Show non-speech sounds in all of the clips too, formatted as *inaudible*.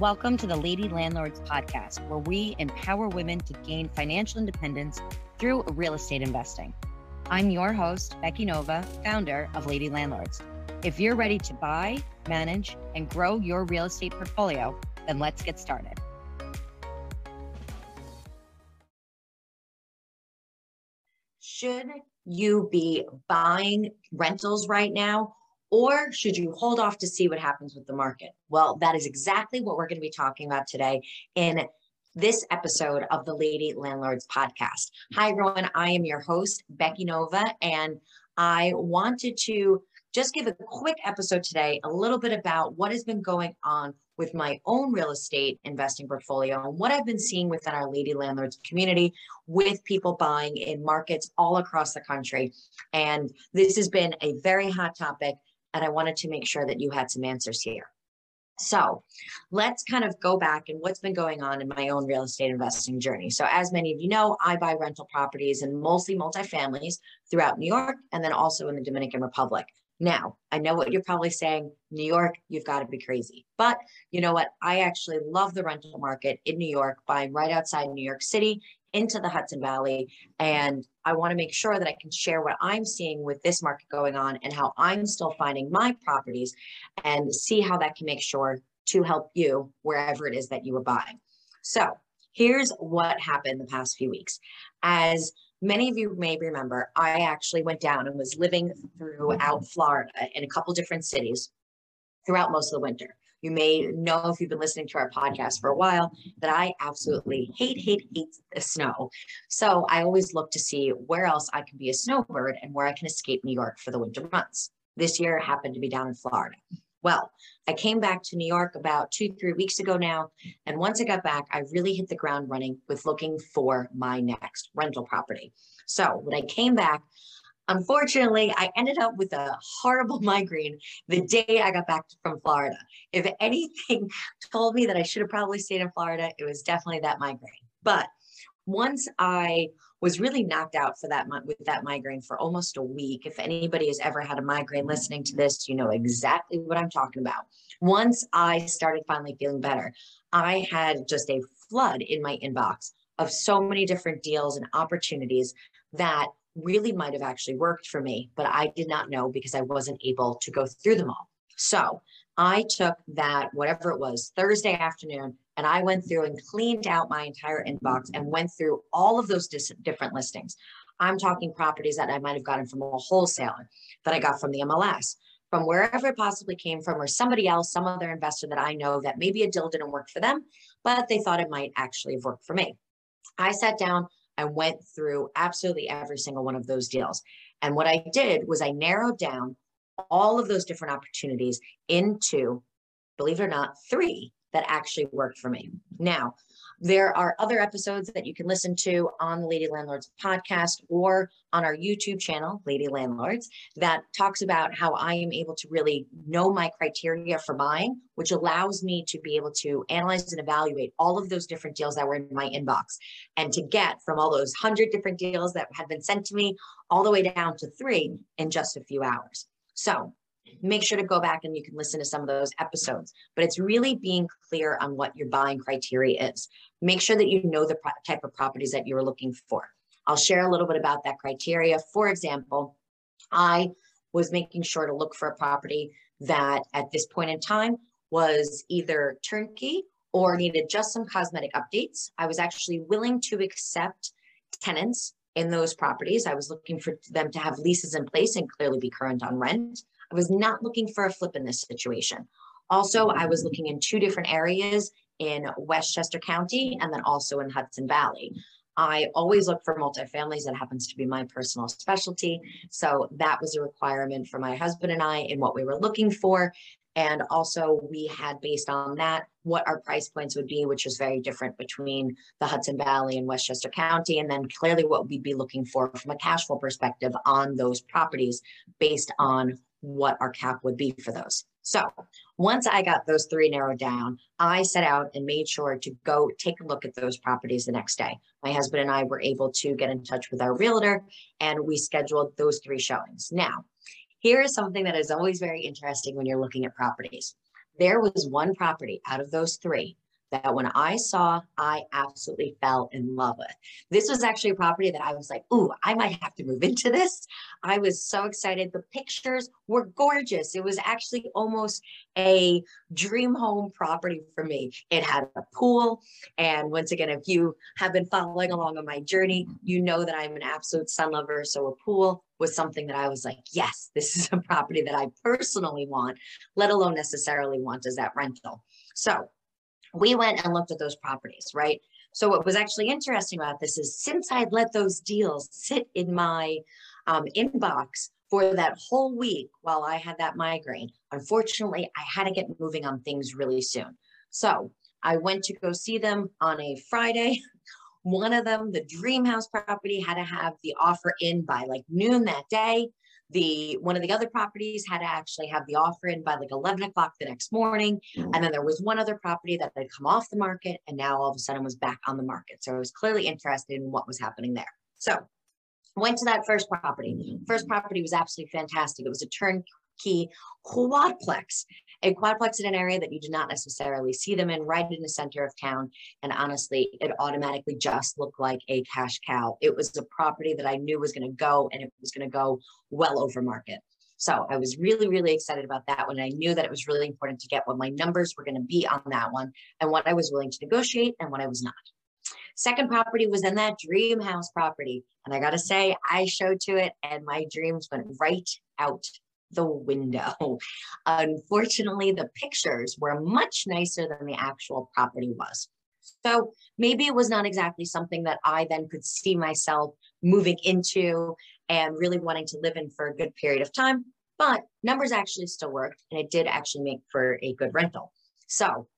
Welcome to the Lady Landlords podcast, where we empower women to gain financial independence through real estate investing. I'm your host, Becky Nova, founder of Lady Landlords. If you're ready to buy, manage, and grow your real estate portfolio, then let's get started. Should you be buying rentals right now? Or should you hold off to see what happens with the market? Well, that is exactly what we're going to be talking about today in this episode of the Lady Landlords podcast. Hi, everyone. I am your host, Becky Nova, and I wanted to just give a quick episode today, a little bit about what has been going on with my own real estate investing portfolio and what I've been seeing within our Lady Landlords community with people buying in markets all across the country. And this has been a very hot topic and I wanted to make sure that you had some answers here. So let's kind of go back and what's been going on in my own real estate investing journey. So, as many of you know, I buy rental properties and mostly multifamilies throughout New York and then also in the Dominican Republic. Now, I know what you're probably saying New York, you've got to be crazy. But you know what? I actually love the rental market in New York, buying right outside New York City into the Hudson Valley. And I want to make sure that I can share what I'm seeing with this market going on and how I'm still finding my properties and see how that can make sure to help you wherever it is that you are buying. So here's what happened the past few weeks. As many of you may remember, I actually went down and was living throughout Florida in a couple different cities throughout most of the winter. You may know if you've been listening to our podcast for a while that I absolutely hate, hate, hate the snow. So I always look to see where else I can be a snowbird and where I can escape New York for the winter months. This year happened to be down in Florida. Well, I came back to New York about two, three weeks ago now. And once I got back, I really hit the ground running with looking for my next rental property. So when I came back, Unfortunately, I ended up with a horrible *laughs* migraine the day I got back from Florida. If anything *laughs* told me that I should have probably stayed in Florida, it was definitely that migraine. But once I was really knocked out for that month with that migraine for almost a week. If anybody has ever had a migraine listening to this, you know exactly what I'm talking about. Once I started finally feeling better, I had just a flood in my inbox of so many different deals and opportunities that really might have actually worked for me, but I did not know because I wasn't able to go through them all. So I took that, whatever it was, Thursday afternoon, and I went through and cleaned out my entire inbox and went through all of those dis- different listings. I'm talking properties that I might have gotten from a wholesaler, that I got from the MLS, from wherever it possibly came from, or somebody else, some other investor that I know that maybe a deal didn't work for them, but they thought it might actually have worked for me. I sat down, I went through absolutely every single one of those deals. And what I did was I narrowed down all of those different opportunities into, believe it or not, three that actually worked for me. Now, there are other episodes that you can listen to on the Lady Landlords podcast or on our YouTube channel, Lady Landlords, that talks about how I am able to really know my criteria for buying, which allows me to be able to analyze and evaluate all of those different deals that were in my inbox and to get from all those hundred different deals that had been sent to me all the way down to three in just a few hours. So make sure to go back and you can listen to some of those episodes. But it's really being clear on what your buying criteria is. Make sure that you know the pro- type of properties that you're looking for. I'll share a little bit about that criteria. For example, I was making sure to look for a property that at this point in time was either turnkey or needed just some cosmetic updates. I was actually willing to accept tenants in those properties. I was looking for them to have leases in place and clearly be current on rent. I was not looking for a flip in this situation. Also, I was looking in two different areas in Westchester County and then also in Hudson Valley. I always look for multifamilies. That happens to be my personal specialty. So that was a requirement for my husband and I in what we were looking for. And also, we had based on that what our price points would be, which is very different between the Hudson Valley and Westchester County. And then clearly, what we'd be looking for from a cash flow perspective on those properties based on what our cap would be for those. So once I got those three narrowed down, I set out and made sure to go take a look at those properties the next day. My husband and I were able to get in touch with our realtor and we scheduled those three showings. Now, here is something that is always very interesting when you're looking at properties. there was one property out of those three that when I saw, I absolutely fell in love with. This was actually a property that I was like, ooh, I might have to move into this. I was so excited. The pictures were gorgeous. It was actually almost a dream home property for me. It had a pool. And once again, if you have been following along on my journey, you know that I'm an absolute sun lover. So a pool was something that I was like, yes, this is a property that I personally want, let alone necessarily want as that rental. So we went and looked at those properties, right? So what was actually interesting about this is since I'd let those deals sit in my um, inbox for that whole week while I had that migraine, unfortunately, I had to get moving on things really soon. So I went to go see them on a Friday. *laughs* One of them, the dream house property, had to have the offer in by like noon that day the one of the other properties had to actually have the offer in by like 11 o'clock the next morning. Mm-hmm. and then there was one other property that had come off the market and now all of a sudden was back on the market. So i was clearly interested in what was happening there. So went to that first property. First property was absolutely fantastic. It was a turnkey quadplex a quadplex in an area that you do not necessarily see them in right in the center of town. And honestly, it automatically just looked like a cash cow. It was a property that I knew was going to go and it was going to go well over market. So I was really, really excited about that one. I knew that it was really important to get what my numbers were going to be on that one and what I was willing to negotiate and what I was not. Second property was in that dream house property. And I got to say, I showed to it and my dreams went right out the window. *laughs* Unfortunately, the pictures were much nicer than the actual property was. So maybe it was not exactly something that I then could see myself moving into and really wanting to live in for a good period of time. But numbers actually still worked and it did actually make for a good rental. So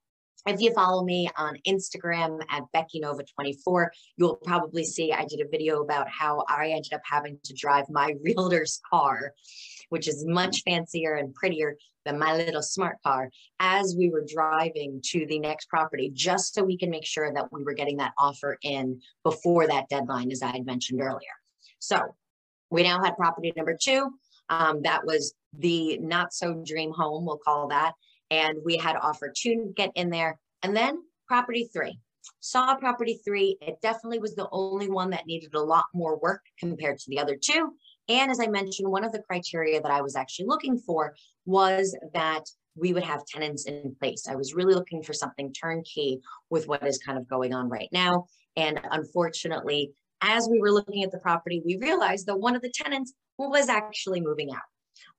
if you follow me on Instagram at Becky Nova 24, you'll probably see I did a video about how I ended up having to drive my *laughs* realtor's car, which is much fancier and prettier than my little smart car, as we were driving to the next property, just so we can make sure that we were getting that offer in before that deadline, as I had mentioned earlier. So we now had property number two. Um, that was the not so dream home, we'll call that and we had offer two to get in there. And then property three. Saw property three. It definitely was the only one that needed a lot more work compared to the other two. And as I mentioned, one of the criteria that I was actually looking for was that we would have tenants in place. I was really looking for something turnkey with what is kind of going on right now. And unfortunately, as we were looking at the property, we realized that one of the tenants was actually moving out.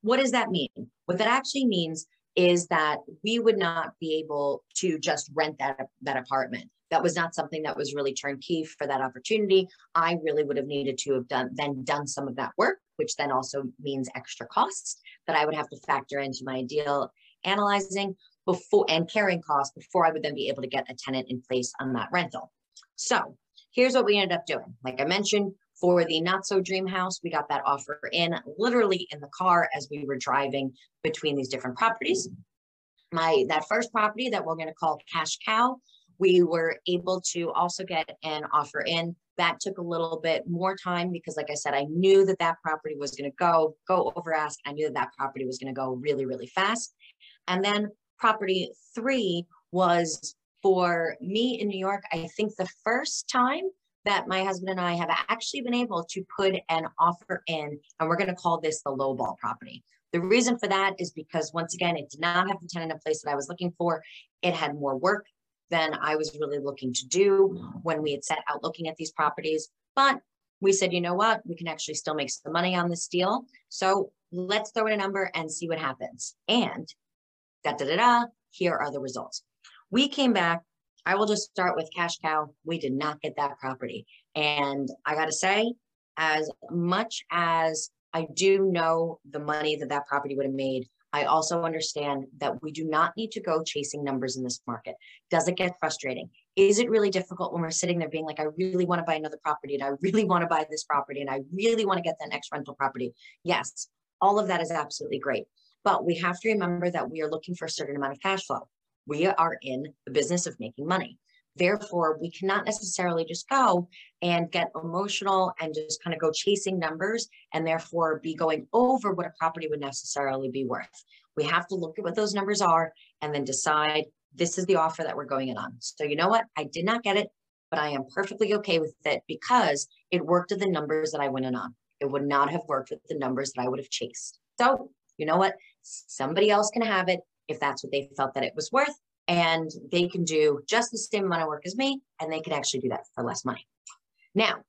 What does that mean? What that actually means is that we would not be able to just rent that, that apartment. That was not something that was really turnkey for that opportunity. I really would have needed to have done then done some of that work, which then also means extra costs that I would have to factor into my deal analyzing before and carrying costs before I would then be able to get a tenant in place on that rental. So here's what we ended up doing. Like I mentioned, for the Not So Dream House, we got that offer in literally in the car as we were driving between these different properties. My that first property that we're going to call Cash Cow, we were able to also get an offer in. That took a little bit more time because, like I said, I knew that that property was going to go go over ask. I knew that that property was going to go really really fast. And then property three was for me in New York. I think the first time that my husband and I have actually been able to put an offer in, and we're going to call this the lowball property. The reason for that is because once again, it did not have the tenant in place that I was looking for. It had more work than I was really looking to do when we had set out looking at these properties. But we said, you know what, we can actually still make some money on this deal. So let's throw in a number and see what happens. And da da da da, here are the results. We came back I will just start with Cash Cow. We did not get that property. And I got to say, as much as I do know the money that that property would have made, I also understand that we do not need to go chasing numbers in this market. Does it get frustrating? Is it really difficult when we're sitting there being like, I really want to buy another property and I really want to buy this property and I really want to get that next rental property? Yes, all of that is absolutely great. But we have to remember that we are looking for a certain amount of cash flow. We are in the business of making money. Therefore, we cannot necessarily just go and get emotional and just kind of go chasing numbers and therefore be going over what a property would necessarily be worth. We have to look at what those numbers are and then decide this is the offer that we're going in on. So you know what? I did not get it, but I am perfectly okay with it because it worked at the numbers that I went in on. It would not have worked with the numbers that I would have chased. So you know what? Somebody else can have it if that's what they felt that it was worth. And they can do just the same amount of work as me, and they can actually do that for less money. Now,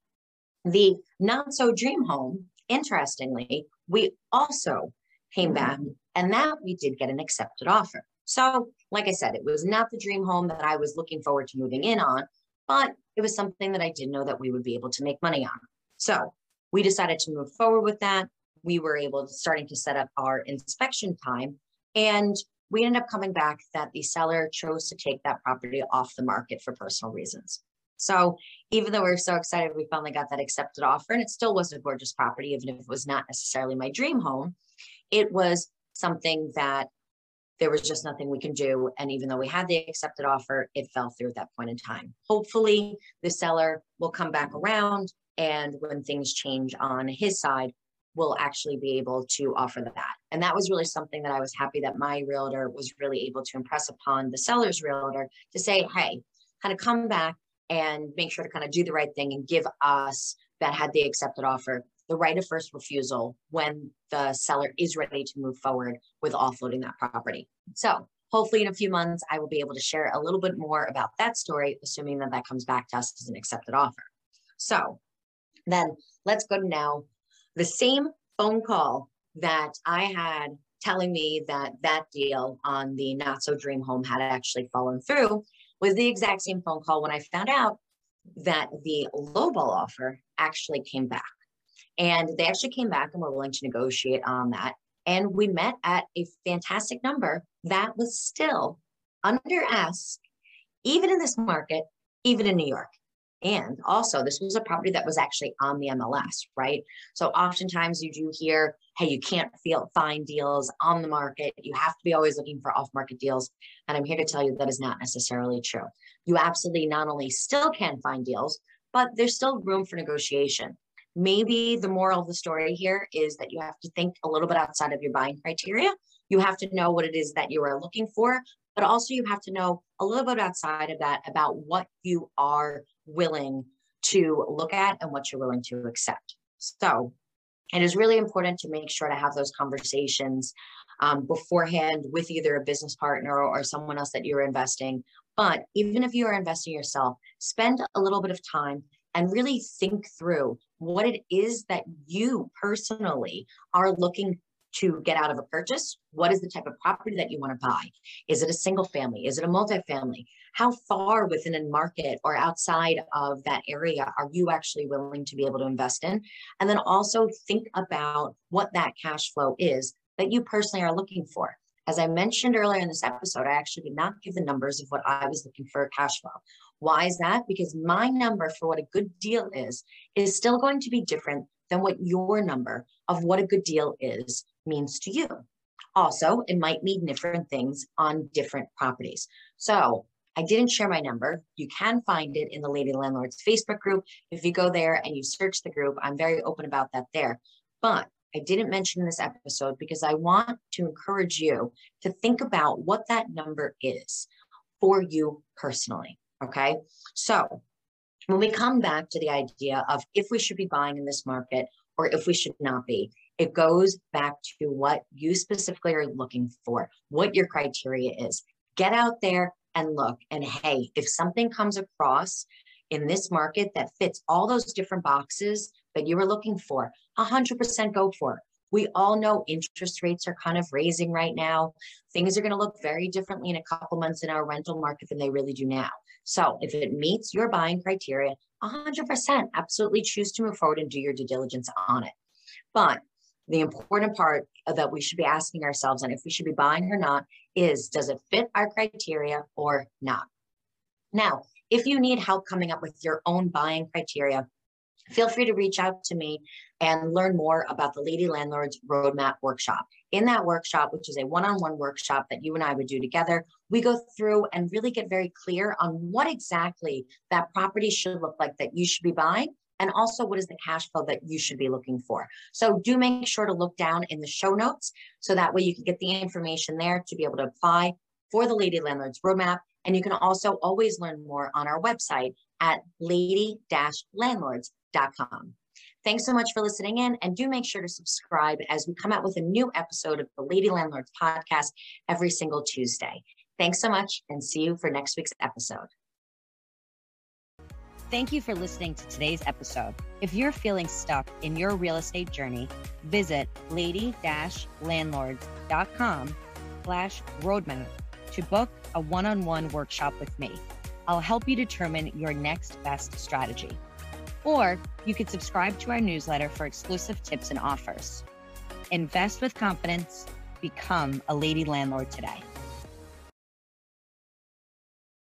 the not so dream home, interestingly, we also came mm-hmm. back and that we did get an accepted offer. So, like I said, it was not the dream home that I was looking forward to moving in on, but it was something that I did know that we would be able to make money on. So, we decided to move forward with that. We were able to starting to set up our inspection time and we ended up coming back that the seller chose to take that property off the market for personal reasons. So even though we are so excited, we finally got that accepted offer and it still was a gorgeous property, even if it was not necessarily my dream home, it was something that there was just nothing we can do. And even though we had the accepted offer, it fell through at that point in time. Hopefully the seller will come back around and when things change on his side, will actually be able to offer that. And that was really something that I was happy that my realtor was really able to impress upon the seller's realtor to say, hey, kind of come back and make sure to kind of do the right thing and give us that had the accepted offer the right of first refusal when the seller is ready to move forward with offloading that property. So hopefully in a few months, I will be able to share a little bit more about that story, assuming that that comes back to us as an accepted offer. So then let's go to now the same phone call that I had telling me that that deal on the not so dream home had actually fallen through was the exact same phone call when I found out that the lowball offer actually came back. And they actually came back and were willing to negotiate on that. And we met at a fantastic number that was still under ask, even in this market, even in New York. And also, this was a property that was actually on the MLS, right? So oftentimes you do hear, hey, you can't feel, find deals on the market. You have to be always looking for off market deals. And I'm here to tell you that is not necessarily true. You absolutely not only still can find deals, but there's still room for negotiation. Maybe the moral of the story here is that you have to think a little bit outside of your buying criteria. You have to know what it is that you are looking for, but also you have to know a little bit outside of that about what you are willing to look at and what you're willing to accept. So it is really important to make sure to have those conversations um, beforehand with either a business partner or someone else that you're investing. But even if you are investing yourself, spend a little bit of time and really think through what it is that you personally are looking to get out of a purchase? What is the type of property that you want to buy? Is it a single family? Is it a multifamily? How far within a market or outside of that area are you actually willing to be able to invest in? And then also think about what that cash flow is that you personally are looking for. As I mentioned earlier in this episode, I actually did not give the numbers of what I was looking for cash flow. Why is that? Because my number for what a good deal is, is still going to be different than what your number of what a good deal is means to you. Also, it might mean different things on different properties. So I didn't share my number. You can find it in the Lady Landlords Facebook group. If you go there and you search the group, I'm very open about that there. But I didn't mention this episode because I want to encourage you to think about what that number is for you personally. Okay. So when we come back to the idea of if we should be buying in this market or if we should not be, it goes back to what you specifically are looking for, what your criteria is. Get out there and look. And hey, if something comes across in this market that fits all those different boxes that you were looking for, 100% go for it. We all know interest rates are kind of raising right now. Things are going to look very differently in a couple months in our rental market than they really do now. So if it meets your buying criteria, 100% absolutely choose to move forward and do your due diligence on it. But the important part that we should be asking ourselves and if we should be buying or not is does it fit our criteria or not? Now, if you need help coming up with your own buying criteria, feel free to reach out to me and learn more about the Lady Landlords Roadmap Workshop. In that workshop, which is a one on one workshop that you and I would do together, we go through and really get very clear on what exactly that property should look like that you should be buying and also what is the cash flow that you should be looking for. So do make sure to look down in the show notes so that way you can get the information there to be able to apply for the Lady Landlords Roadmap. And you can also always learn more on our website at lady-landlords.com. Thanks so much for listening in, and do make sure to subscribe as we come out with a new episode of the Lady Landlords podcast every single Tuesday. Thanks so much, and see you for next week's episode. Thank you for listening to today's episode. If you're feeling stuck in your real estate journey, visit lady-landlords.com slash roadmap to book a one-on-one workshop with me. I'll help you determine your next best strategy. Or you could subscribe to our newsletter for exclusive tips and offers. Invest with confidence. Become a lady landlord today.